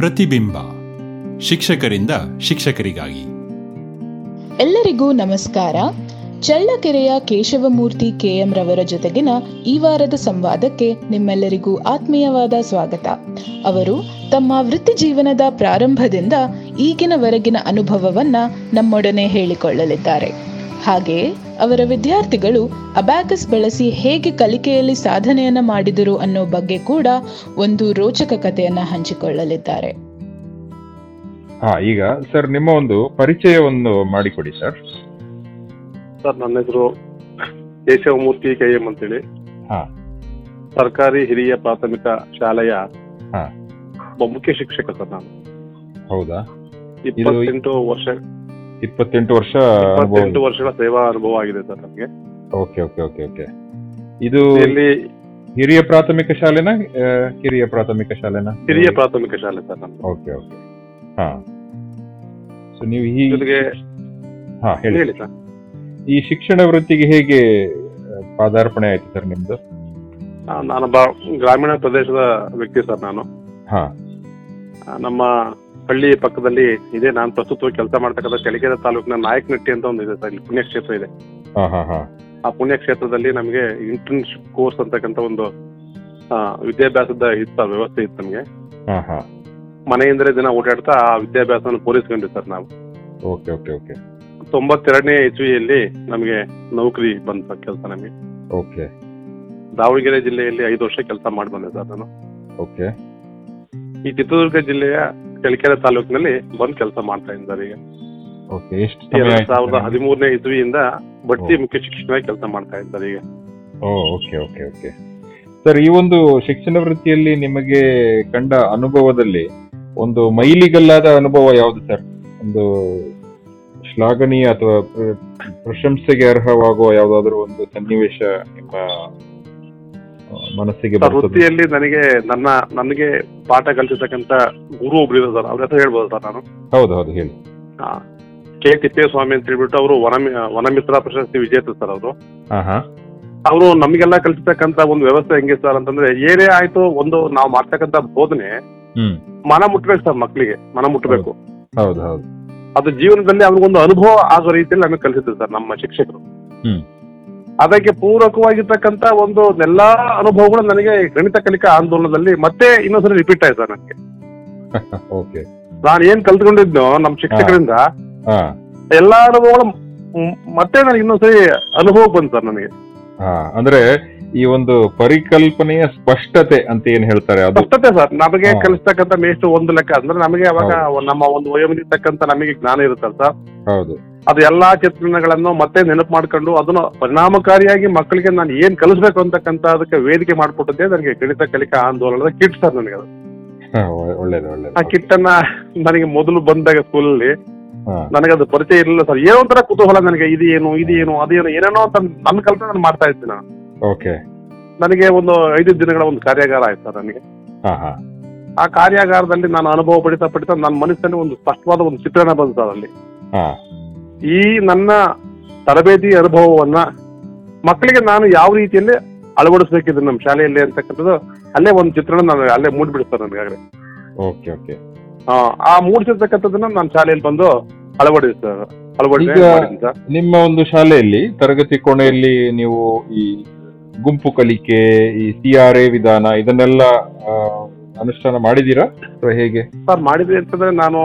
ಪ್ರತಿಬಿಂಬ. ಶಿಕ್ಷಕರಿಂದ ಶಿಕ್ಷಕರಿಗಾಗಿ. ಎಲ್ಲರಿಗೂ ನಮಸ್ಕಾರ. ಚಳ್ಳಕೆರೆಯ ಕೇಶವಮೂರ್ತಿ ಕೆಎಂ ರವರ ಜೊತೆಗಿನ ಈ ವಾರದ ಸಂವಾದಕ್ಕೆ ನಿಮ್ಮೆಲ್ಲರಿಗೂ ಆತ್ಮೀಯವಾದ ಸ್ವಾಗತ. ಅವರು ತಮ್ಮ ವೃತ್ತಿ ಜೀವನದ ಪ್ರಾರಂಭದಿಂದ ಈಗಿನವರೆಗಿನ ಅನುಭವವನ್ನ ನಮ್ಮೊಡನೆ ಹೇಳಿಕೊಳ್ಳಲಿದ್ದಾರೆ. ಹಾಗೆಯೇ ಅವರ ವಿದ್ಯಾರ್ಥಿಗಳು ಅಬ್ಯಾಕಸ್ ಬಳಸಿ ಹೇಗೆ ಕಲಿಕೆಯಲ್ಲಿ ಸಾಧನೆಯನ್ನ ಮಾಡಿದರು ಅನ್ನೋ ಬಗ್ಗೆ ಕೂಡ ಒಂದು ರೋಚಕ ಕಥೆಯನ್ನ ಹಂಚಿಕೊಳ್ಳಲಿದ್ದಾರೆ. ಹಾ ಈಗ ಸರ್ ನಿಮ್ಮ ಒಂದು ಪರಿಚಯವನ್ನು ಮಾಡಿಕೊಡಿ ಸರ್. ಸರ್ ನನ್ನ ಹೆಸರು ಕೇಶವಮೂರ್ತಿ ಕೆ ಎಂ ಅಂತೇಳಿ. ಹಾ. ಸರ್ಕಾರಿ ಹಿರಿಯ ಪ್ರಾಥಮಿಕ ಶಾಲೆಯ ಹಾ. ಒಬ್ಬ ಮುಖ್ಯ ಶಿಕ್ಷಕ ಸರ್ ನಾನು. ಹೌದಾ? ಇಪ್ಪತ್ತೆಂಟು ವರ್ಷ ಇಪ್ಪತ್ತೆಂಟು ವರ್ಷ ಇಪ್ಪತ್ತೆಂಟು ವರ್ಷಗಳ ಸೇವಾ ಅನುಭವ ಆಗಿದೆ ಸರ್ ನಮಗೆ. Okay okay okay okay. ಇದು ಇಲ್ಲಿ ಹಿರಿಯ ಪ್ರಾಥಮಿಕ ಶಾಲೆನಾ ಕಿರಿಯ ಪ್ರಾಥಮಿಕ ಶಾಲೆನಾ? ಹಿರಿಯ ಪ್ರಾಥಮಿಕ ಶಾಲೆ ಸರ್ ಓಕೆ ಓಕೆ. ಹಾ. ಸೊ ನೀವು ಈ ಜೊತೆಗೆ ಹಾ ಹೇಳಿ. ಹೇಳಿ ಸರ್. ಈ ಶಿಕ್ಷಣ ವೃತ್ತಿಗೆ ಹೇಗೆ ಪಾದಾರ್ಪಣೆ ಆಯ್ತು ಸರ್ ನಿಮ್ದು? ನಾನೊಬ್ಬ ಗ್ರಾಮೀಣ ಪ್ರದೇಶದ ವ್ಯಕ್ತಿ ಸರ್ ನಾನು. ಹಾ. ನಮ್ಮ ಹಳ್ಳಿ ಪಕ್ಕದಲ್ಲಿ ಇದೆ. ನಾನು ಪ್ರಸ್ತುತವಾಗಿ ಕೆಲಸ ಮಾಡ್ತಕ್ಕಂಥ ಚಳಿಕೆರೆ ತಾಲೂಕಿನ ನಾಯಕನಟ್ಟಿ ಅಂತ ಒಂದು ಇದೆ ಸರ್. ಇಲ್ಲಿ ಪುಣ್ಯಕ್ಷೇತ್ರ ಇದೆ. ಆ ಪುಣ್ಯಕ್ಷೇತ್ರದಲ್ಲಿ ನಮಗೆ ಇಂಟರ್ನ್ಶಿಪ್ ಕೋರ್ಸ್ ಅಂತಕ್ಕಂಥ ಒಂದು ವಿದ್ಯಾಭ್ಯಾಸದ ಇತ್ತು ವ್ಯವಸ್ಥೆ ಇತ್ತು ನಮಗೆ. ಮನೆಯಿಂದಲೇ ದಿನ ಓಡಾಡ್ತಾ ಆ ವಿದ್ಯಾಭ್ಯಾಸವನ್ನು ಪೂರೈಸ್ಕೊಂಡ್ವಿ ಸರ್ ನಾವು. Okay okay okay. ತೊಂಬತ್ತೆರಡನೇ ಇಸ್ವಿಯಲ್ಲಿ ನಮಗೆ ನೌಕರಿ ಬಂತ ಕೆಲಸ ನಮಗೆ. ಓಕೆ. ದಾವಣಗೆರೆ ಜಿಲ್ಲೆಯಲ್ಲಿ ಐದು ವರ್ಷ ಕೆಲಸ ಮಾಡಿ ಬಂದೆ ಸರ್ ನಾನು. ಓಕೆ. ಈ ಚಿತ್ರದುರ್ಗ ಜಿಲ್ಲೆಯ ಚಳ್ಳಕೆರೆ ತಾಲೂಕಿನಲ್ಲಿ ಬಂದ್ ಕೆಲಸ ಮಾಡ್ತಾ ಇದ್ದಾರೆ ಈಗ. ಎರಡ್ ಸಾವಿರದ ಹದಿಮೂರನೇ ಇಸ್ವಿಯಿಂದ ಬಡ್ತಿ ಮುಖ್ಯ ಶಿಕ್ಷಣ ಕೆಲಸ ಮಾಡ್ತಾ ಇದ್ದಾರೆ ಈಗ. Okay okay okay. ಸರ್ ಈ ಒಂದು ಶಿಕ್ಷಣ ವೃತ್ತಿಯಲ್ಲಿ ನಿಮಗೆ ಕಂಡ ಅನುಭವದಲ್ಲಿ ಒಂದು ಮೈಲಿಗಲ್ಲಾದ ಅನುಭವ ಯಾವುದು ಸರ್? ಒಂದು ಶ್ಲಾಘನೀಯ ಅಥವಾ ಪ್ರ- ಪ್ರಶಂಸೆಗೆ ಅರ್ಹವಾಗುವ ಯಾವುದಾದ್ರೂ ಒಂದು ಸನ್ನಿವೇಶ ನಿಮ್ಮ ಮನಸ್ಸಿಗೆ ವೃತ್ತಿಯಲ್ಲಿ ನನಗೆ ನನ್ನ ನನಗೆ ಪಾಠ ಕಲಿಸಿರ್ತಕ್ಕಂಥ ಗುರು ಒಬ್ರು ಇದ್ದಾರೆ ಸರ್ ಅವ್ರ ಹತ್ರ ಹೇಳ್ಬೋದು ಸರ್ ನಾನು. ಹೌದು ಹೌದು ಹೇಳಿ. ಕೆ ತಿಪ್ಪೇಸ್ವಾಮಿ ಅಂತ ಹೇಳ್ಬಿಟ್ಟು ಅವರು ವನ ವನಮಿತ್ರ ಪ್ರಶಸ್ತಿ ವಿಜೇತ ಸರ್ ಅವರು. ಅವರು ನಮಗೆಲ್ಲ ಕಲಿಸತಕ್ಕಂತ ಒಂದು ವ್ಯವಸ್ಥೆ ಹೆಂಗೆ ಸರ್ ಅಂತಂದ್ರೆ ಏನೇ ಆಯ್ತು ಒಂದು ನಾವು ಮಾಡ್ತಕ್ಕಂತ ಬೋಧನೆ ಮನ ಮುಟ್ಬೇಕು ಸರ್ ಮಕ್ಕಳಿಗೆ ಮನ ಮುಟ್ಬೇಕು. ಹೌದು ಹೌದು ಅದು ಜೀವನದಲ್ಲಿ ಅವ್ರಿಗೊಂದು ಅನುಭವ ಆಗೋ ರೀತಿಯಲ್ಲಿ ನಮಗೆ ಕಲಿಸಿದ್ರು ಸರ್ ನಮ್ಮ ಶಿಕ್ಷಕರು. ಅದಕ್ಕೆ ಪೂರಕವಾಗಿರ್ತಕ್ಕಂತ ಒಂದು ಎಲ್ಲಾ ಅನುಭವಗಳು ನನಗೆ ಗಣಿತ ಕಲಿಕಾ ಆಂದೋಲನದಲ್ಲಿ ಮತ್ತೆ ಇನ್ನೊಂದ್ಸರಿ ರಿಪೀಟ್ ಆಯ್ತು ಸರ್ ನನಗೆ. ಓಕೆ ನಾನು ಏನ್ ಕಲ್ತ್ಕೊಂಡಿದ್ನೋ ನಮ್ಮ ಶಿಕ್ಷಕರಿಂದ ಎಲ್ಲಾ ಅನುಭವಗಳು ಮತ್ತೆ ನನಗೆ ಇನ್ನೊಂದ್ಸರಿ ಅನುಭವ ಬಂತು ಸರ್ ನನಗೆ. ಹಾ ಅಂದ್ರೆ ಈ ಒಂದು ಪರಿಕಲ್ಪನೆಯ ಸ್ಪಷ್ಟತೆ ಅಂತ ಏನ್ ಹೇಳ್ತಾರೆ ಅದು? ಸ್ಪಷ್ಟತೆ ಸರ್ ನಮಗೆ. ಕಲಿಸ್ತಕ್ಕಂಥ ಮೇಷ್ಟು ಒಂದು ಲೆಕ್ಕ ಅಂದ್ರೆ ನಮಗೆ ಅವಾಗ ನಮ್ಮ ಒಂದು ವಯೋಮಿರ್ತಕ್ಕಂಥ ನಮಗೆ ಜ್ಞಾನ ಇರುತ್ತಲ್ಲ ಸರ್. ಹೌದು. ಅದು ಎಲ್ಲಾ ಚಿತ್ರಣಗಳನ್ನು ಮತ್ತೆ ನೆನಪು ಮಾಡ್ಕೊಂಡು ಅದನ್ನ ಪರಿಣಾಮಕಾರಿಯಾಗಿ ಮಕ್ಕಳಿಗೆ ನಾನು ಏನ್ ಕಲಿಸ್ಬೇಕು ಅಂತಕ್ಕಂತ ಅದಕ್ಕೆ ವೇದಿಕೆ ಮಾಡ್ಕೊಟ್ಟದ್ದೇ ನನಗೆ ಗಣಿತ ಕಲಿಕಾ ಆಂದೋಲನದ ಕಿಟ್ ಸರ್ ನನಗೆ ಅದು. ಒಳ್ಳೇದು ಒಳ್ಳೇದು. ಆ ಕಿಟ್ ಅನ್ನ ನನಗೆ ಮೊದಲು ಬಂದಾಗ ಸ್ಕೂಲಲ್ಲಿ ನನಗೆ ಅದು ಪರಿಚಯ ಇರಲಿಲ್ಲ ಸರ್. ಏನೋ ಒಂಥರ ಕುತೂಹಲ ನನಗೆ. ಇದು ಏನು ಇದು ಏನು ಅದೇನು ಏನೇನೋ ಅಂತ ನನ್ನ ಕಲ್ಪನೆ ನಾನು ಮಾಡ್ತಾ ಇದ್ದೀನಿ ನಾನು. ಓಕೆ. ನನಗೆ ಒಂದು ಐದು ದಿನಗಳ ಒಂದು ಕಾರ್ಯಾಗಾರ ಆಯ್ತು ಸರ್ ನನಗೆ. ಆ ಕಾರ್ಯಾಗಾರದಲ್ಲಿ ನಾನು ಅನುಭವ ಪಡಿತಾ ಪಡಿತಾ ನನ್ನ ಮನಸ್ಸಲ್ಲಿ ಒಂದು ಸ್ಪಷ್ಟವಾದ ಒಂದು ಚಿತ್ರಣ ಬಂತು ಸರ್ ಅಲ್ಲಿ. ಈ ನನ್ನ ತರಬೇತಿ ಅನುಭವವನ್ನ ಮಕ್ಕಳಿಗೆ ನಾನು ಯಾವ ರೀತಿಯಲ್ಲಿ ಅಳವಡಿಸಬೇಕಿದೆ ನಮ್ಮ ಶಾಲೆಯಲ್ಲಿ ಅಂತಕ್ಕಂಥದ್ದು ಅಲ್ಲೇ ಒಂದು ಚಿತ್ರಣ ನಾನು ಅಲ್ಲೇ ಮೂಡ್ಬಿಡ್ತಾರೆ ನನಗಾಗಲೇ. Okay okay. ಆ ಮೂಡಿಸಿರ್ತಕ್ಕಂಥದ್ದನ್ನ ನಾನು ಶಾಲೆಯಲ್ಲಿ ಬಂದು ಅಳವಡಿಸ ಈಗ- ಸರ್. ನಿಮ್ಮ ಒಂದು ಶಾಲೆಯಲ್ಲಿ ತರಗತಿ ಕೋಣೆಯಲ್ಲಿ ನೀವು ಈ ಗುಂಪು ಕಲಿಕೆ ಈ ಸಿ ಆರ್ ಎ ವಿಧಾನ ಇದನ್ನೆಲ್ಲ ಆ, ಅನುಷ್ಠಾನ ಮಾಡಿದೀರಾ ಅಥವಾ ಹೇಗೆ? ಸರ್ ಮಾಡಿದ್ರೆ ಅಂತಂದ್ರೆ ನಾನು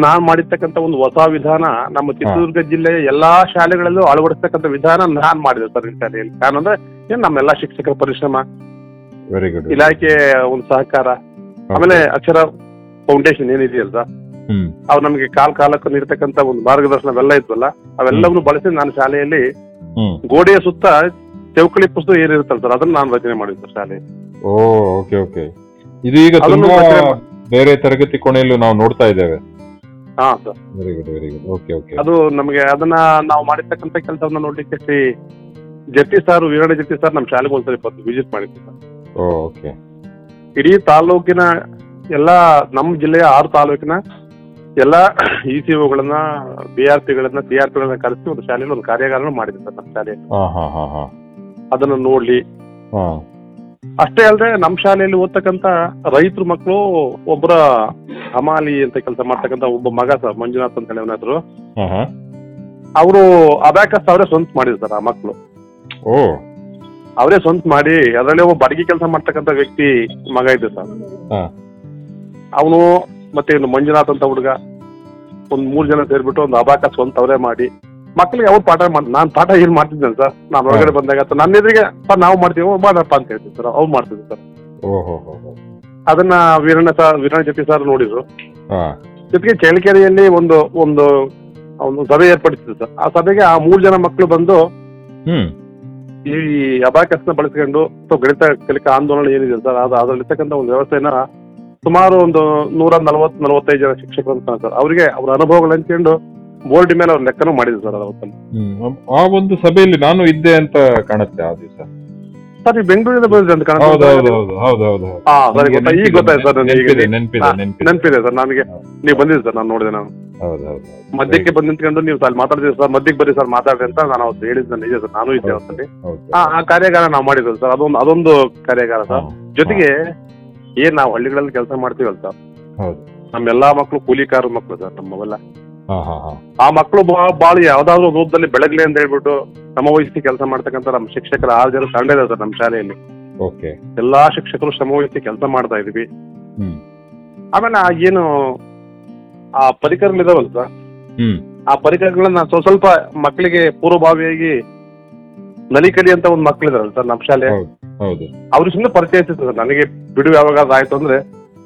ನಾನು ಮಾಡಿರ್ತಕ್ಕಂಥ ಒಂದು ಹೊಸ ವಿಧಾನ ನಮ್ಮ ಚಿತ್ರದುರ್ಗ ಜಿಲ್ಲೆಯ ಎಲ್ಲಾ ಶಾಲೆಗಳಲ್ಲೂ ಅಳವಡಿಸ್ತಕ್ಕಂಥ ವಿಧಾನ ನಾನ್ ಮಾಡಿದೆ ಸರ್ ಈ ಶಾಲೆಯಲ್ಲಿ. ಕಾರಣಂದ್ರೆ ಏನ್ ನಮ್ಮೆಲ್ಲಾ ಶಿಕ್ಷಕರ ಪರಿಶ್ರಮ ವೆರಿ ಗುಡ್ ಇಲಾಖೆ ಒಂದು ಸಹಕಾರ ಆಮೇಲೆ ಅಕ್ಷರ ಫೌಂಡೇಶನ್ ಹ್ಮ್. ಅವ್ರು ನಮಗೆ ಕಾಲ್ ಕಾಲಕ್ಕೆ ನೀಡ್ತಕ್ಕಂತ ಒಂದು ಮಾರ್ಗದರ್ಶನ ಅವೆಲ್ಲ ಇದ್ವಲ್ಲ ಅವೆಲ್ಲವನ್ನು ಬಳಸಿ ನಾನು ಶಾಲೆಯಲ್ಲಿ ಗೋಡೆಯ ಸುತ್ತ ಚೌಕಳಿ ಪುಸ್ತಕ ಏನಿರುತ್ತಲ್ಲ ಸರ್ ಅದನ್ನ ನಾನು ರಚನೆ ಮಾಡಿದ್ದೆ ಶಾಲೆ ಓ ಓಕೆ ಓಕೆ ಇದು ಈಗ ತುಂಬಾ ಬೇರೆ ತರಗತಿ ಕೋಣೆಯಲ್ಲೂ ನಾವು ನೋಡ್ತಾ ಇದ್ದೇವೆ. ಹಾ sir very good very good okay okay ಅದು ನಮಗೆ ಅದನ್ನ ನಾವು ಮಾಡಿರ್ತಕ್ಕಂತ ಕೆಲಸವನ್ನ ನೋಡ್ಲಿಕ್ಕೆ ಶ್ರೀ ಜಟ್ಟಿ ಸರ್ ವೀರಣ್ಣ ಜತಿ ಸರ್ ನಮ್ಮ ಶಾಲೆಗೆ ಒಂದ್ಸರಿ ಬಂದು ವಿಸಿಟ್ ಮಾಡಿದ್ವಿ ಸರ್ ಓಕೆ ಇಡೀ ತಾಲೂಕಿನ ಎಲ್ಲ ನಮ್ಮ ಜಿಲ್ಲೆಯ ಆರು ತಾಲೂಕಿನ ಎಲ್ಲ ಇ ಸಿ ಒಗಳನ್ನ ಬಿ ಆರ್ ಪಿಗಳನ್ನ ಸಿ ಆರ್ ಪಿಗಳನ್ನ ಕರೆಸಿ ಒಂದು ಶಾಲೆಯಲ್ಲಿ ಒಂದು ಕಾರ್ಯಾಗಾರ ಮಾಡಿದ್ರು ಸರ್ ನಮ್ಮ ಶಾಲೆ. ಅದನ್ನ ನೋಡ್ಲಿ ಅಷ್ಟೇ ಅಲ್ಲದೆ ನಮ್ಮ ಶಾಲೆಯಲ್ಲಿ ಓದ್ತಕ್ಕಂತ ರೈತರು ಮಕ್ಕಳು ಒಬ್ಬರ ಹಮಾಲಿ ಅಂತ ಕೆಲಸ ಮಾಡ್ತಕ್ಕಂತ ಒಬ್ಬ ಮಗ ಸರ್ ಮಂಜುನಾಥ್ ಅಂತ ಹೇಳಿ ಅವನ ಹೆಸರು ಹಾ ಹಾ. ಅವರು ಅಬ್ಯಾಕಸ್ ಅವರೇ ಸ್ವಂತ ಮಾಡಿದ್ರು ಸರ್ ಆ ಮಕ್ಕಳು ಅವರೇ ಸ್ವಂತ ಮಾಡಿ ಅದರಲ್ಲಿ ಒಬ್ಬ ಬಡಗಿ ಕೆಲಸ ಮಾಡ್ತಕ್ಕಂತ ವ್ಯಕ್ತಿ ಮಗ ಇದ್ದ ಸರ್. ಅವನು ಮತ್ತೆ ಇನ್ನು ಮಂಜುನಾಥ್ ಅಂತ ಹುಡುಗ. ಒಂದ್ ಮೂರ್ ಜನ ಸೇರ್ಬಿಟ್ಟು ಒಂದು ಅಬಾಕಸ್ ಸ್ವಂತ ಅವರೇ ಮಾಡಿ. ಮಕ್ಳಿಗೆ ಅವ್ರು ಪಾಠ ಮಾಡಿ ನಾನ್ ಪಾಠ ಏನ್ ಮಾಡ್ತಿದ್ದೇನೆ ಸರ್. ನಾನು ಹೊರಗಡೆ ಬಂದಾಗ ನನ್ನ ಎದುರಿಗೆ ಸರ್ ನಾವು ಮಾಡ್ತೀವಿ "ಓ, ಮಾಡಪ್ಪ ಅಂತ ಹೇಳ್ತೀವಿ ಸರ್ ಅವ್ರು ಮಾಡ್ತಿದ್ರು ಸರ್. ಅದನ್ನ ವೀರಣ್ಣ ಸರ್ ವೀರಣ್ಣ ಜೊತೆ ಸರ್ ನೋಡಿದ್ರು. ಜೊತೆಗೆ ಚಳ್ಳಕೆರೆಯಲ್ಲಿ ಒಂದು ಒಂದು ಒಂದು ಸಭೆ ಏರ್ಪಡಿಸಿದ್ರು ಸರ್. ಆ ಸಭೆಗೆ ಆ ಮೂರ್ ಜನ ಮಕ್ಕಳು ಬಂದು ಹ್ಮ್. ಈ ನ ಬಳಸ್ಕೊಂಡು ಗಣಿತ ಕಲಿಕಾ ಆಂದೋಲನ ಏನಿದೆ ಸರ್ ಅದು ಅದರಲ್ಲಿರ್ತಕ್ಕಂಥ ಒಂದು ವ್ಯವಸ್ಥೆನ ಸುಮಾರು ಒಂದು ನೂರ ನಲವತ್ ನಲವತ್ತೈದು ಜನ ಶಿಕ್ಷಕರು ಅಂತ ಸರ್. ಅವರಿಗೆ ಅವರ ಅನುಭವಗಳು ಹಂಚ್ಕೊಂಡು ಬೋರ್ಡ್ ಮೇಲೆ ಅವ್ರ ಲೆಕ್ಕನೂ ಮಾಡಿದ್ರು ಸರ್ ಅವತ್ತನ್ನು ಹ್ಮ್. ಆ ಒಂದು ಸಭೆಯಲ್ಲಿ ನಾನು ಇದ್ದೆ ಅಂತ ಕಾಣುತ್ತೆ ಆ ದಿವಸ ಸರ್ ಈ ಬೆಂಗಳೂರಿಂದ ಬಂದಿದೆ ಅಂತ ಕಾಣುತ್ತೆ. ಹೌದು ಹೌದು ಹೌದು ಹೌದು ಹೌದು ಹೌದು. ಹಾ ಸರಿ ಗೊತ್ತಾ ಈಗ ಗೊತ್ತಾಯ್ತು ಸರ್ ನನಗೆ ನೆನಪಿದೆ ನೆನಪಿದೆ ಹಾ, ನೆನಪಿದೆ. ನೆನಪಿದೆ ಸರ್ ನನಗೆ. ನೀವು ಬಂದಿದ್ದೆ ಸರ್ ನಾನು ನೋಡಿದೆ ನಾನು. ಹೌದು ಹೌದು ಹೌದು. ಮಧ್ಯಕ್ಕೆ ಬಂದು ನಿಂತ್ಕೊಂಡು ನೀವು ಅಲ್ಲಿ ಮಾತಾಡ್ತೀವಿ ಸರ್ ಮಧ್ಯಕ್ಕೆ ಬರ್ರಿ ಸರ್ ಮಾತಾಡ್ರಿ ಅಂತ ನಾನು ಅವತ್ತು ಹೇಳಿದ್ದೆ ನಿಜ ಸರ್ ನಾನು ಇದ್ದೆ ಅವತ್ತಲ್ಲಿ. ಹೌದು. ಆ ಆ ಕಾರ್ಯಾಗಾರ ನಾವು ಮಾಡಿದ್ವಿ ಸರ್ ಅದೊಂದು ಅದೊಂದು ಕಾರ್ಯಾಗಾರ ಸರ್. ಜೊತೆಗೆ ಏನ್ ನಾವು ಹಳ್ಳಿಗಳಲ್ಲಿ ಕೆಲಸ ಮಾಡ್ತೀವಲ್ಲ ಸರ್ ಹೌದು. ನಮ್ಮೆಲ್ಲಾ ಮಕ್ಕಳು ಕೂಲಿಕಾರ ಮಕ್ಕಳು ಸರ್ ನಮ್ಮವೆಲ್ಲ. ಹಾ ಹಾ ಹಾ. ಆ ಮಕ್ಕಳು ಬಾಳ ಯಾವ್ದಾದ್ರು ಒಂದು ಓದಲ್ಲಿ ಬೆಳಗ್ಲಿ ಅಂತ ಹೇಳ್ಬಿಟ್ಟು ನಮ್ಮ ವಹಿಸಿ ಕೆಲಸ ಮಾಡ್ತಕ್ಕಂತ ನಮ್ಮ ಶಿಕ್ಷಕರ ಆರು ಜನ ತಂಡ ಇದೆ ಸರ್ ನಮ್ಮ ಶಾಲೆಯಲ್ಲಿ. ಓಕೆ. ಎಲ್ಲಾ ಶಿಕ್ಷಕರು ಶ್ರಮವಹಿಸಿ ಕೆಲಸ ಮಾಡ್ತಾ ಇದೀವಿ. ಹ್ಮ್. ಆಮೇಲೆ ಆ ಏನು ಆ ಪರಿಕರಗಳಿದಾವಲ್ಲ ಸರ್ ಹ್ಮ್. ಆ ಪರಿಕರಗಳನ್ನ ಸ್ವಲ್ಪ ಸ್ವಲ್ಪ ಮಕ್ಕಳಿಗೆ ಪೂರ್ವಭಾವಿಯಾಗಿ ನಲಿಕಲಿ ಅಂತ ಒಂದು ಮಕ್ಳಿದ್ರಲ್ಲ ಸರ್ ನಮ್ಮ ಶಾಲೆ. ಹೌದು ಹೌದು. ಅವ್ರಿಗೆ ಸುಮ್ಮನೆ ಪರಿಚಯ ಸರ್ ನನಗೆ ಬಿಡು ಯಾವಾಗ ಆಯ್ತು ಅಂದ್ರೆ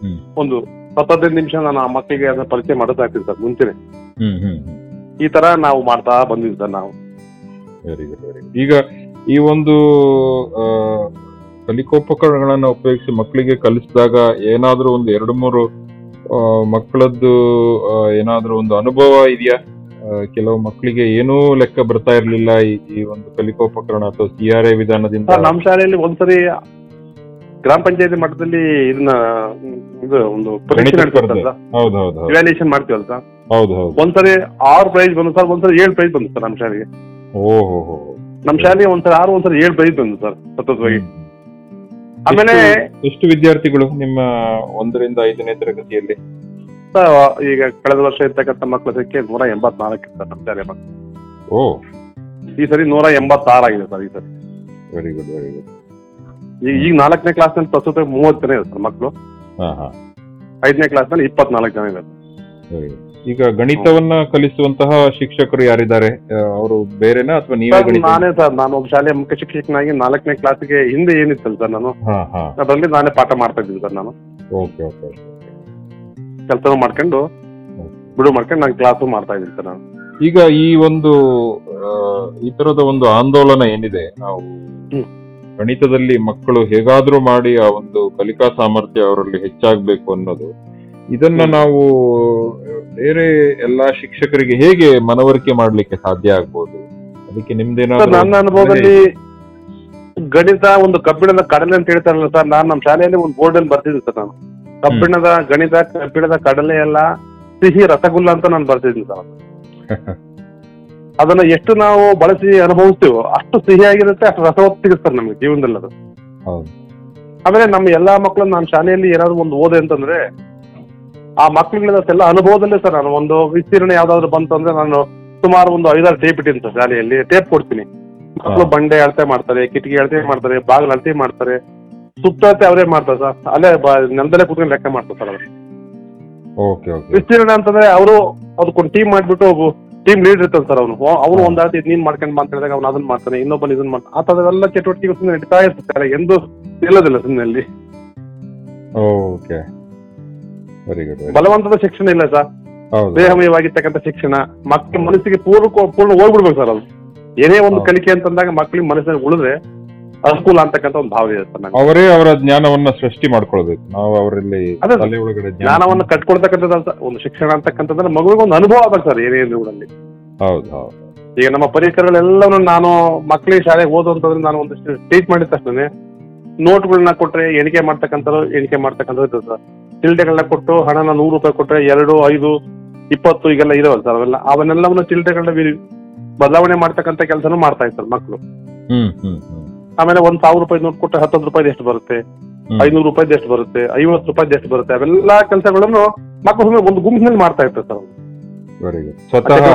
ಹ್ಮ್. ಒಂದು ಹತ್ತದೈದು ನಿಮಿಷ ನಾನು ಆ ಮಕ್ಕಳಿಗೆ ಅದನ್ನ ಪರಿಚಯ ಮಾಡ್ತಾ ಇರ್ತೀನಿ ಸರ್ ಮುಂಚೆನೆ. ಹ್ಮ್ ಹ್ಮ್ ಹ್ಮ್. ಈ ತರ ನಾವು ಮಾಡ್ತಾ ಬಂದಿದ್ವಿ ಸರ್ ನಾವು. ವೆರಿ ಗುಡ್ ವೆರಿ ಗುಡ್ ಈಗ ಈ ಒಂದು ಆ, ಕಲಿಕೋಪಕರಣಗಳನ್ನ ಉಪಯೋಗಿಸಿ ಮಕ್ಕಳಿಗೆ ಕಲಿಸಿದಾಗ ಏನಾದ್ರೂ ಒಂದು ಎರಡು ಮೂರು ಆ, ಮಕ್ಕಳದ್ದು ಆ, ಏನಾದ್ರೂ ಒಂದು ಅನುಭವ ಇದೆಯಾ? ಕೆಲವು ಮಕ್ಕಳಿಗೆ ಏನೂ ಲೆಕ್ಕ ಬರ್ತಾ ಇರ್ಲಿಲ್ಲ ಈ ಒಂದು ಕಲಿಕೋಪಕರಣ ಅಥವಾ ಸಿ ಆರ್ ಐ ವಿಧಾನದಿಂದ. ನಮ್ಮ ಶಾಲೆಯಲ್ಲಿ ಒಂದ್ಸರಿ ಗ್ರಾಮ ಪಂಚಾಯತಿ ಮಟ್ಟದಲ್ಲಿ ಇದನ್ನ ಇದು ಒಂದು ಇವ್ಯಾಲ್ಯೂಯೇಷನ್ ಮಾಡ್ತೀವಲ್ಲ ಸರ್? ಹೌದು ಹೌದು. ಒಂದ್ಸರಿ ಆರು ಪ್ರೈಸ್ ಬಂದು ಸರ್ ಒಂದ್ಸರಿ ಏಳು ಪ್ರೈಸ್ ಬಂತು ಸರ್ ನಮ್ಮ ಶಾಲೆಗೆ. ನಮ್ಮ ಶಾಲೆಗೆ ಒಂದ್ಸರಿ ಆರು ಒಂದ್ಸರಿ ಏಳು ಪ್ರೈಸ್ ಬಂತು ಸರ್ ಸತತವಾಗಿ. ಆಮೇಲೆ ಎಷ್ಟು ವಿದ್ಯಾರ್ಥಿಗಳು ನಿಮ್ಮ ಒಂದರಿಂದ ಐದನೇ ತರಗತಿಯಲ್ಲಿ? ಸರ್, ಈಗ ಕಳೆದ ವರ್ಷ ಇರ್ತಕ್ಕಂಥ ಮಕ್ಕಳ ಸಂಖ್ಯೆ ನೂರ ಎಂಬತ್ನಾಲ್ಕು ಸರ್ ನಮ್ಮ ಶಾಲೆ ಮಕ್ಕಳು. ಓ. ಈ ಸರಿ ನೂರ ಎಂಬತ್ತಾರು ಆಗಿದೆ ಸರ್ ಈ ಸರಿ. ವೆರಿ ಗುಡ್ ವೆರಿ ಗುಡ್ ಈಗ ಈಗ ನಾಲ್ಕನೇ ಕ್ಲಾಸ್ನಲ್ಲಿ ಪ್ರಸ್ತುತ ಮೂವತ್ತು ಜನ ಇದೆ ಸರ್ ಮಕ್ಕಳು. ಹಾ ಹಾ. ಐದನೇ ಕ್ಲಾಸ್ನಲ್ಲಿ ಇಪ್ಪತ್ನಾಲ್ಕು ಜನ ಇದೆ. ಈಗ ಗಣಿತವನ್ನ ಕಲಿಸುವಂತಹ ಶಿಕ್ಷಕರು ಯಾರಿದ್ದಾರೆ? ಆ, ಅವರು ಬೇರೆನಾ ಅಥವಾ ನೀವೇ ಸರ್, ಗಣಿತ ನಾನೇ ಸರ್ ನಾನು ಒಬ್ಬ ಶಾಲೆಯ ಮುಖ್ಯ ಶಿಕ್ಷಕನಾಗಿ ನಾಲ್ಕನೇ ಕ್ಲಾಸ್ಗೆ ಹಿಂದೆ ಏನಿತ್ತಲ್ಲ ಸರ್ ನಾನು. ಹಾ ಹಾ. ಅದರಲ್ಲಿ ನಾನೇ ಪಾಠ ಮಾಡ್ತಾ ಇದ್ದೀನಿ ಸರ್ ನಾನು. ಓಕೆ ಓಕೆ ಕೆಲಸನೂ ಮಾಡ್ಕೊಂಡು ಬಿಡು ಮಾಡ್ಕೊಂಡು ನಾನು ಕ್ಲಾಸು ಮಾಡ್ತಾ ಇದ್ದೀನಿ ಸರ್ ನಾನು. ಈಗ ಈ ಒಂದು ಈ ತರದ ಒಂದು ಆಂದೋಲನ ಏನಿದೆ? ನಾವು ಗಣಿತದಲ್ಲಿ ಮಕ್ಕಳು ಹೇಗಾದ್ರೂ ಮಾಡಿ ಆ ಒಂದು ಕಲಿಕಾ ಸಾಮರ್ಥ್ಯ ಅವರಲ್ಲಿ ಹೆಚ್ಚಾಗಬೇಕು ಅನ್ನೋದು. ಇದನ್ನ ನಾವು ಬೇರೆ ಎಲ್ಲಾ ಶಿಕ್ಷಕರಿಗೆ ಹೇಗೆ ಮನವರಿಕೆ ಮಾಡ್ಲಿಕ್ಕೆ ಸಾಧ್ಯ ಆಗ್ಬೋದು? ಅದಕ್ಕೆ ನಿಮ್ದೇನಾದ್ರೂ ನನ್ನ ಅನುಭವದಲ್ಲಿ ಗಣಿತ ಒಂದು ಕಬ್ಬಿಣದ ಕಡಲೆ ಅಂತ ಹೇಳ್ತಾರಲ್ಲ ಸರ್ ನಾನು ನಮ್ಮ ಶಾಲೆಯಲ್ಲಿ ಒಂದು ಬೋರ್ಡ್ ಅಲ್ಲಿ ಬರ್ತಿದ್ದೆ ಸರ್ ನಾನು. ಕಬ್ಬಿಣದ ಗಣಿತ ಕಬ್ಬಿಣದ ಕಡಲೆ ಎಲ್ಲ ಸಿಹಿ ರಸಗುಲ್ಲ ಅಂತ ನಾನು ಬರ್ತಿದ್ದೀನಿ ಸರ್. ಅದನ್ನ ಎಷ್ಟು ನಾವು ಬಳಸಿ ಅನುಭವಿಸ್ತೀವೋ ಅಷ್ಟು ಸಿಹಿಯಾಗಿರುತ್ತೆ ಅಷ್ಟು ರಸ ಸರ್ ನಮ್ಗೆ ಜೀವನದಲ್ಲಿ ಅದು. ಆಮೇಲೆ ನಮ್ಮ ಎಲ್ಲಾ ಮಕ್ಕಳು ನಾನು ಶಾಲೆಯಲ್ಲಿ ಏನಾದ್ರು ಒಂದು ಓದೆ ಅಂತಂದ್ರೆ ಆ ಮಕ್ಕಳುಗಳಿಂದ ಎಲ್ಲ ಅನುಭವದಲ್ಲೇ ಸರ್ ನಾನು ಒಂದು ವಿಸ್ತೀರ್ಣ ಯಾವ್ದಾದ್ರು ಬಂತು ಅಂದ್ರೆ ನಾನು ಸುಮಾರು ಒಂದು ಐದಾರು ಟೇಪ್ ಇಟ್ಟಿನಿ ಸರ್ ಶಾಲೆಯಲ್ಲಿ. ಟೇಪ್ ಕೊಡ್ತೀನಿ. ಮಕ್ಕಳು ಬಂಡೆ ಅಳತೆ ಮಾಡ್ತಾರೆ ಕಿಟಕಿ ಅಳತೆ ಮಾಡ್ತಾರೆ ಬಾಗಿಲು ಅಳತೆ ಮಾಡ್ತಾರೆ. ಸುತ್ತಳತೆ ಅವರೇ ಮಾಡ್ತಾರೆ ಸರ್? ಅಲ್ಲೇ ನೆಲದಲ್ಲೇ ಕೂತ್ಕೊಂಡು ಲೆಕ್ಕ ಮಾಡ್ತಾರೆ ಸರ್ ಅವರು. Okay okay. ವಿಸ್ತೀರ್ಣ ಅಂತಂದ್ರೆ ಅವರು ಅದಕ್ಕೊಂದು ಟೀಮ್ ಮಾಡ್ಬಿಟ್ಟು ಟೀಮ್ ಲೀಡರ್ ಇರ್ತಾನೆ ಸರ್ ಅವನು. ಅವನು. ಒಂದ್ ಅಳತೆ ನೀನ್ ಮಾಡ್ಕೊಂಡ್ ಅಂತ ಹೇಳಿದಾಗ ಅವ್ನು ಅದನ್ನ ಮಾಡ್ತಾನೆ ಇನ್ನೊಬ್ಬನ ಇದನ್ನ ಮಾಡ್ತಾನೆ ಆ ಥರದೆಲ್ಲ ಚಟುವಟಿಕೆ ಸುಮ್ಮನೆ ನಡೀತಾ ಇರ್ತಾರೆ ಎಂದು ಇಲ್ಲದಿಲ್ಲ ಸುಮ್ಮನೆ ಅಲ್ಲಿ. ಓಕೆ. ವೆರಿ ಗುಡ್ ಬಲವಂತದ ಶಿಕ್ಷಣ ಇಲ್ಲ ಸರ್. ಹೌದು. ದೇಹಮಯವಾಗಿರ್ತಕ್ಕಂಥ ಶಿಕ್ಷಣ ಮಕ್ಕಳ ಮನಸ್ಸಿಗೆ ಪೂರ್ಣ ಪೂರ್ಣ ಹೋಗ್ಬಿಡ್ಬೇಕು ಸರ್ ಅದು ಏನೇ ಒಂದು. ಕಲಿಕೆ ಅಂತಂದಾಗ ಮಕ್ಕಳಿಗೆ ಮನಸ್ಸಿನಲ್ಲಿ ಉಳಿದ್ರೆ ಅನುಕೂಲ ಅಂತಕ್ಕಂಥ ಒಂದು ಭಾವ ಇದೆ ಸರ್ ಅವರೇ ಅವರ ಜ್ಞಾನವನ್ನ ಸೃಷ್ಟಿ ಮಾಡ್ಕೊಳ್ಬೇಕು. ನಾವು ಅವರಲ್ಲಿ ತಲೆ ಒಳಗಡೆ ಜ್ಞಾನ- ಜ್ಞಾನವನ್ನು ಕಟ್ಕೊಳ್ತಕ್ಕಂಥದ್ದು ಒಂದು ಶಿಕ್ಷಣ ಅಂತಕ್ಕಂಥದ್ದು ಮಗುವಿಗೆ ಒಂದು ಅನುಭವ ಆಗ್ತದೆ ಸರ್ ಏನೇ ಊರಲ್ಲಿ ಹೌದು ಹೌದು. ಈಗ ನಮ್ಮ ಪರಿಕರಗಳೆಲ್ಲವನ್ನು ನಾನು ಮಕ್ಕಳಿಗೆ ಶಾಲೆಗೆ ಓದು ಅಂತಂದ್ರೆ ನಾನು ಒಂದಷ್ಟು ಟೀಚ್ ಮಾಡಿದ ತಕ್ಷಣ ನೋಟ್ಗಳನ್ನ ಕೊಟ್ರೆ ಎಣಿಕೆ ಮಾಡ್ತಕ್ಕಂಥದ್ದು ಎಣಿಕೆ ಮಾಡ್ತಕ್ಕಂಥದ್ದು ಇರ್ತದೆ ಸರ್. ಚಿಲ್ಡೆಗಳನ್ನ ಕೊಟ್ಟು ಹಣನ ನೂರು ರೂಪಾಯಿ ಕೊಟ್ರೆ ಎರಡು ಐದು ಇಪ್ಪತ್ತು ಈಗೆಲ್ಲ ಇದಾವಲ್ಲ ಸರ್ ಅವೆಲ್ಲ ಅವನ್ನೆಲ್ಲವನ್ನು ಚಿಲ್ಡೆಗಳನ್ನ ಬದಲಾವಣೆ ಮಾಡ್ತಕ್ಕಂಥ ಕೆಲಸನೂ ಮಾಡ್ತಾ ಇರ್ತಾರೆ ಮಕ್ಕಳು. ಹ್ಮ್ ಹ್ಮ್. ಆಮೇಲೆ ಒಂದ್ ಸಾವಿರ ರೂಪಾಯಿ ನೋಟ್ ಕೊಟ್ಟರೆ ಹತ್ತೊಂದು ರೂಪಾಯಿ ಎಷ್ಟು ಬರುತ್ತೆ. ಐನೂರು ರೂಪಾಯಿ ಎಷ್ಟು ಬರುತ್ತೆ? ಐವತ್ತು ರೂಪಾಯಿ ಎಷ್ಟು ಬರುತ್ತೆ? ಅವೆಲ್ಲಾ ಕೆಲಸಗಳನ್ನು ಮಕ್ಕಳು ಸುಮ್ಮನೆ ಒಂದು ಗುಂಪಿನಲ್ಲಿ ಮಾಡ್ತಾ ಇರ್ತಾರೆ ಸರ್ ಸ್ವತಃ.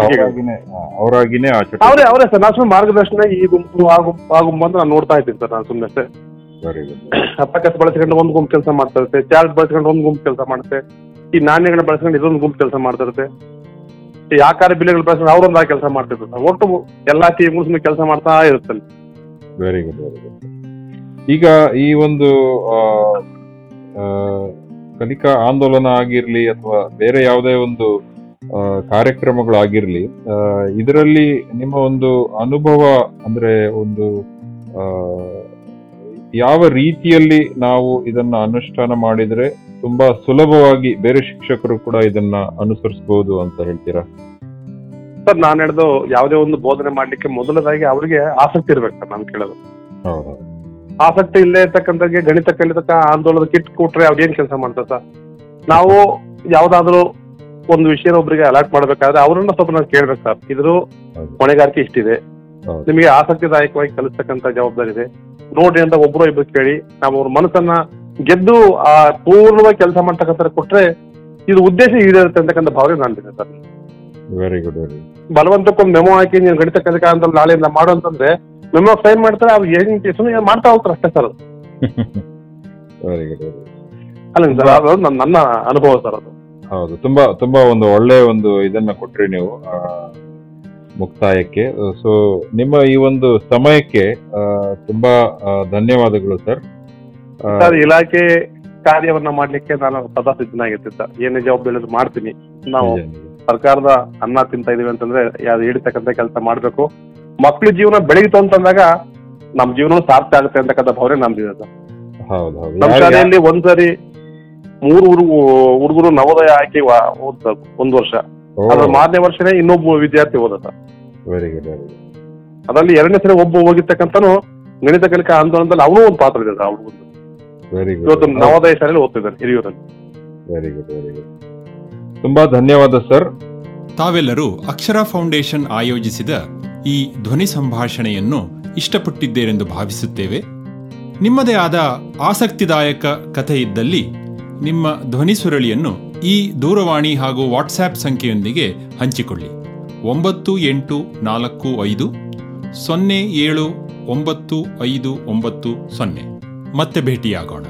ಅವರಾಗಿನೇ ಅವರೇ ಅವರೇ ಸರ್ ನಾನು ಸುಮ್ಮನೆ ಮಾರ್ಗದರ್ಶನ ಈ ಗುಂಪು ಆಗು ಗುಂಪು ಆ ಗುಂಪು ಅಂತ ನಾನು ನೋಡ್ತಾ ಇದ್ದೀನಿ ಸರ್ ನಾನು ಸುಮ್ಮನೆ ಗುಡ್ ಅಪಕಸ್ ಬಳಸ್ಕೊಂಡು ಒಂದು ಗುಂಪು ಕೆಲಸ ಮಾಡ್ತಾ ಇರುತ್ತೆ. ಚಾರ್ಜ್ ಬಳಸ್ಕೊಂಡು ಒಂದು ಗುಂಪು ಕೆಲಸ ಮಾಡುತ್ತೆ. ಈ ನಾಣ್ಯಗಳನ್ನ ಬಳಸ್ಕೊಂಡು ಇದೊಂದು ಗುಂಪು ಕೆಲಸ ಮಾಡ್ತಾ ಇರುತ್ತೆ. ಈ ಆಕಾರ ಬಿಲ್ಲೆಗಳು ಬಳಸ್ಕೊಂಡು ಅವರೊಂದು ಕೆಲಸ ಮಾಡ್ತಿರ್ತಾರೆ ಸರ್. ಒಟ್ಟು ಎಲ್ಲಾ ಟೀಮ್ಗಳು ಸುಮ್ಮನೆ ಕೆಲಸ ಮಾಡ್ತಾ ಇರುತ್ತೆ ಅಲ್ಲಿ. ವೆರಿ ಗುಡ್ ವೆರಿ ಗುಡ್ ಈಗ ಈ ಒಂದು ಕಲಿಕಾ ಆಂದೋಲನ ಆಗಿರ್ಲಿ ಅಥವಾ ಬೇರೆ ಯಾವುದೇ ಒಂದು ಆ, ಕಾರ್ಯಕ್ರಮಗಳು ಆಗಿರ್ಲಿ ಆ, ಇದರಲ್ಲಿ ನಿಮ್ಮ ಒಂದು ಅನುಭವ ಅಂದ್ರೆ ಒಂದು ಯಾವ ರೀತಿಯಲ್ಲಿ ನಾವು ಇದನ್ನ ಅನುಷ್ಠಾನ ಮಾಡಿದ್ರೆ ತುಂಬಾ ಸುಲಭವಾಗಿ ಬೇರೆ ಶಿಕ್ಷಕರು ಕೂಡ ಇದನ್ನ ಅನುಸರಿಸಬಹುದು ಅಂತ ಹೇಳ್ತೀರಾ? ಸರ್ ನಾನು ಹೇಳ್ದು ಯಾವುದೇ ಒಂದು ಬೋಧನೆ ಮಾಡ್ಲಿಕ್ಕೆ ಮೊದಲದಾಗಿ ಅವರಿಗೆ ಆಸಕ್ತಿ ಇರ್ಬೇಕು ಸರ್ ನಾನು ಕೇಳೋದು. ಆಸಕ್ತಿ ಇಲ್ಲೇ ಇರ್ತಕ್ಕಂಥವ್ರಿಗೆ ಗಣಿತ ಕಲಿತಕ್ಕ ಆಂದೋಲನದ ಕಿಟ್ ಕೊಟ್ರೆ ಅವ್ರೇನ್ ಕೆಲಸ ಮಾಡ್ತಾರೆ ಸರ್? ನಾವು ಯಾವ್ದಾದ್ರು ಒಂದು ವಿಷಯನ ಒಬ್ಬರಿಗೆ ಅಲರ್ಟ್ ಮಾಡ್ಬೇಕಾದ್ರೆ ಅವ್ರನ್ನ ಸ್ವಲ್ಪ ನಾನು ಕೇಳ್ಬೇಕು ಸರ್. ಇದ್ರು. ಹೊಣೆಗಾರಿಕೆ ಇಷ್ಟಿದೆ. ನಿಮಗೆ ಆಸಕ್ತಿದಾಯಕವಾಗಿ ಕಲಿಸ್ತಕ್ಕಂಥ ಜವಾಬ್ದಾರಿ ಇದೆ. ನೋಡ್ರಿ ಅಂತ ಒಬ್ರು ಇಬ್ರು ಕೇಳಿ ನಾವು ಅವ್ರ ಮನಸ್ಸನ್ನ ಗೆದ್ದು ಆ ಪೂರ್ಣವಾಗಿ ಕೆಲಸ ಮಾಡ್ತಕ್ಕಂಥ ಕೊಟ್ರೆ ಇದು ಉದ್ದೇಶ ಈಡೇರುತ್ತೆ ಅಂತಕ್ಕಂಥ ಭಾವನೆ ನಾನು ಸರ್. ವೆರಿ ಗುಡ್ ವೆರಿ ಬಲವಂತಕ್ಕೊಂದು ಮೆಮೋ ಹಾಕಿ ನೀನು ಗಣಿತ ಕಲಿಕ ಅಂತ ನಾಳೆಯಿಂದ ಮಾಡು ಅಂತಂದ್ರೆ ಮೆಮೋ ಸೈನ್ ಮಾಡ್ತಾರೆ ಅವ್ರು ಏನ್ ಸುಮ್ಮನೆ ಮಾಡ್ತಾ ಹೋಗ್ತಾರೆ ಅಷ್ಟೇ ಸರ್ ವೆರಿ ಗುಡ್ ವೆರಿ ಅಲ್ಲ ಸರ್ ಅದು ನನ್ನ ನನ್ನ ಅನುಭವ ಸರ್ ಅದು. ಹೌದು ತುಂಬಾ ತುಂಬಾ ಒಂದು ಒಳ್ಳೆ ಒಂದು ಇದನ್ನ ಕೊಟ್ರಿ ನೀವು ಮುಕ್ತಾಯಕ್ಕೆ. ಸೊ ನಿಮ್ಮ ಈ ಒಂದು ಸಮಯಕ್ಕೆ ತುಂಬಾ ಧನ್ಯವಾದಗಳು ಸರ್. ಸರ್ ಇಲಾಖೆ ಕಾರ್ಯವನ್ನ ಮಾಡ್ಲಿಕ್ಕೆ ನಾನು ಸದಾ ಸಿದ್ಧನಾಗಿರ್ತೀನಿ ಸರ್. ಏನೇ ಜವಾಬ್ದಾರಿ ಮಾಡ್ತೀನಿ. ನಾವು. ಸರ್ಕಾರದ ಅನ್ನ ತಿಂತ ಇದೀವಿ ಅಂತಂದ್ರೆ ಯಾವ್ದು ಹಿಡಿತಕ್ಕಂತ ಕೆಲಸ ಮಾಡ್ಬೇಕು. ಮಕ್ಳ ಜೀವನ ಬೆಳೀತು ಅಂತಂದಾಗ ನಮ್ ಜೀವನ ಸಾರ್ಥಕ ಆಗುತ್ತೆ ಅಂತಕ್ಕಂಥ ಭಾವನೆ ನಮ್ದಿದೆ ಸರ್. ನಮ್ಮ ಯಾರು- ಶಾಲೆಯಲ್ಲಿ ಒಂದ್ಸರಿ ಮೂರು ಹುಡುಗ ಹುಡುಗರು ನವೋದಯ ಆಯ್ಕೆ ಓದ್ ಸರ್ ಒಂದ್ ವರ್ಷ. ಅದ್ರ ಮಾರನೇ ವರ್ಷನೇ ಇನ್ನೊಬ್ಬ ವಿದ್ಯಾರ್ಥಿ ಓದ sir. Very good very good ಅದರಲ್ಲಿ ಎರಡನೇ ಸರಿ ಒಬ್ಬ ಹೋಗಿರ್ತಕ್ಕಂಥನು ಗಣಿತ ಕಲಿಕಾ ಆಂದೋಲನದಲ್ಲಿ ಅವನು ಒಂದು ಪಾತ್ರ ಇದೆ ಸರ್ ಅವ್ರಿಗೂ ವೆರಿ ಇವತ್ತು ನವೋದಯ ಶಾಲೆಯಲ್ಲಿ ಓದ್ತಿದ್ದಾರೆ ಹಿರಿಯೂರಲ್ಲಿ. ವೆರಿ ಗುಡ್ ವೆರಿ ಗುಡ್ ತುಂಬಾ ಧನ್ಯವಾದ, ಸರ್. ತಾವೆಲ್ಲರೂ ಅಕ್ಷರ ಫೌಂಡೇಶನ್ ಆಯೋಜಿಸಿದ ಈ ಧ್ವನಿ ಸಂಭಾಷಣೆಯನ್ನು ಇಷ್ಟಪಟ್ಟಿದ್ದೇರೆಂದು ಭಾವಿಸುತ್ತೇವೆ. ನಿಮ್ಮದೇ ಆದ ಆಸಕ್ತಿದಾಯಕ ಕಥೆ ಇದ್ದಲ್ಲಿ ನಿಮ್ಮ ಧ್ವನಿ ಸುರಳಿಯನ್ನು ಈ ದೂರವಾಣಿ ಹಾಗೂ ವಾಟ್ಸ್ಆ್ಯಪ್ ಸಂಖ್ಯೆಯೊಂದಿಗೆ ಹಂಚಿಕೊಳ್ಳಿ. ಒಂಬತ್ತು ಎಂಟು ನಾಲ್ಕು ಐದು ಸೊನ್ನೆ ಏಳು ಒಂಬತ್ತು ಐದು ಒಂಬತ್ತು ಸೊನ್ನೆ. ಮತ್ತೆ ಭೇಟಿಯಾಗೋಣ.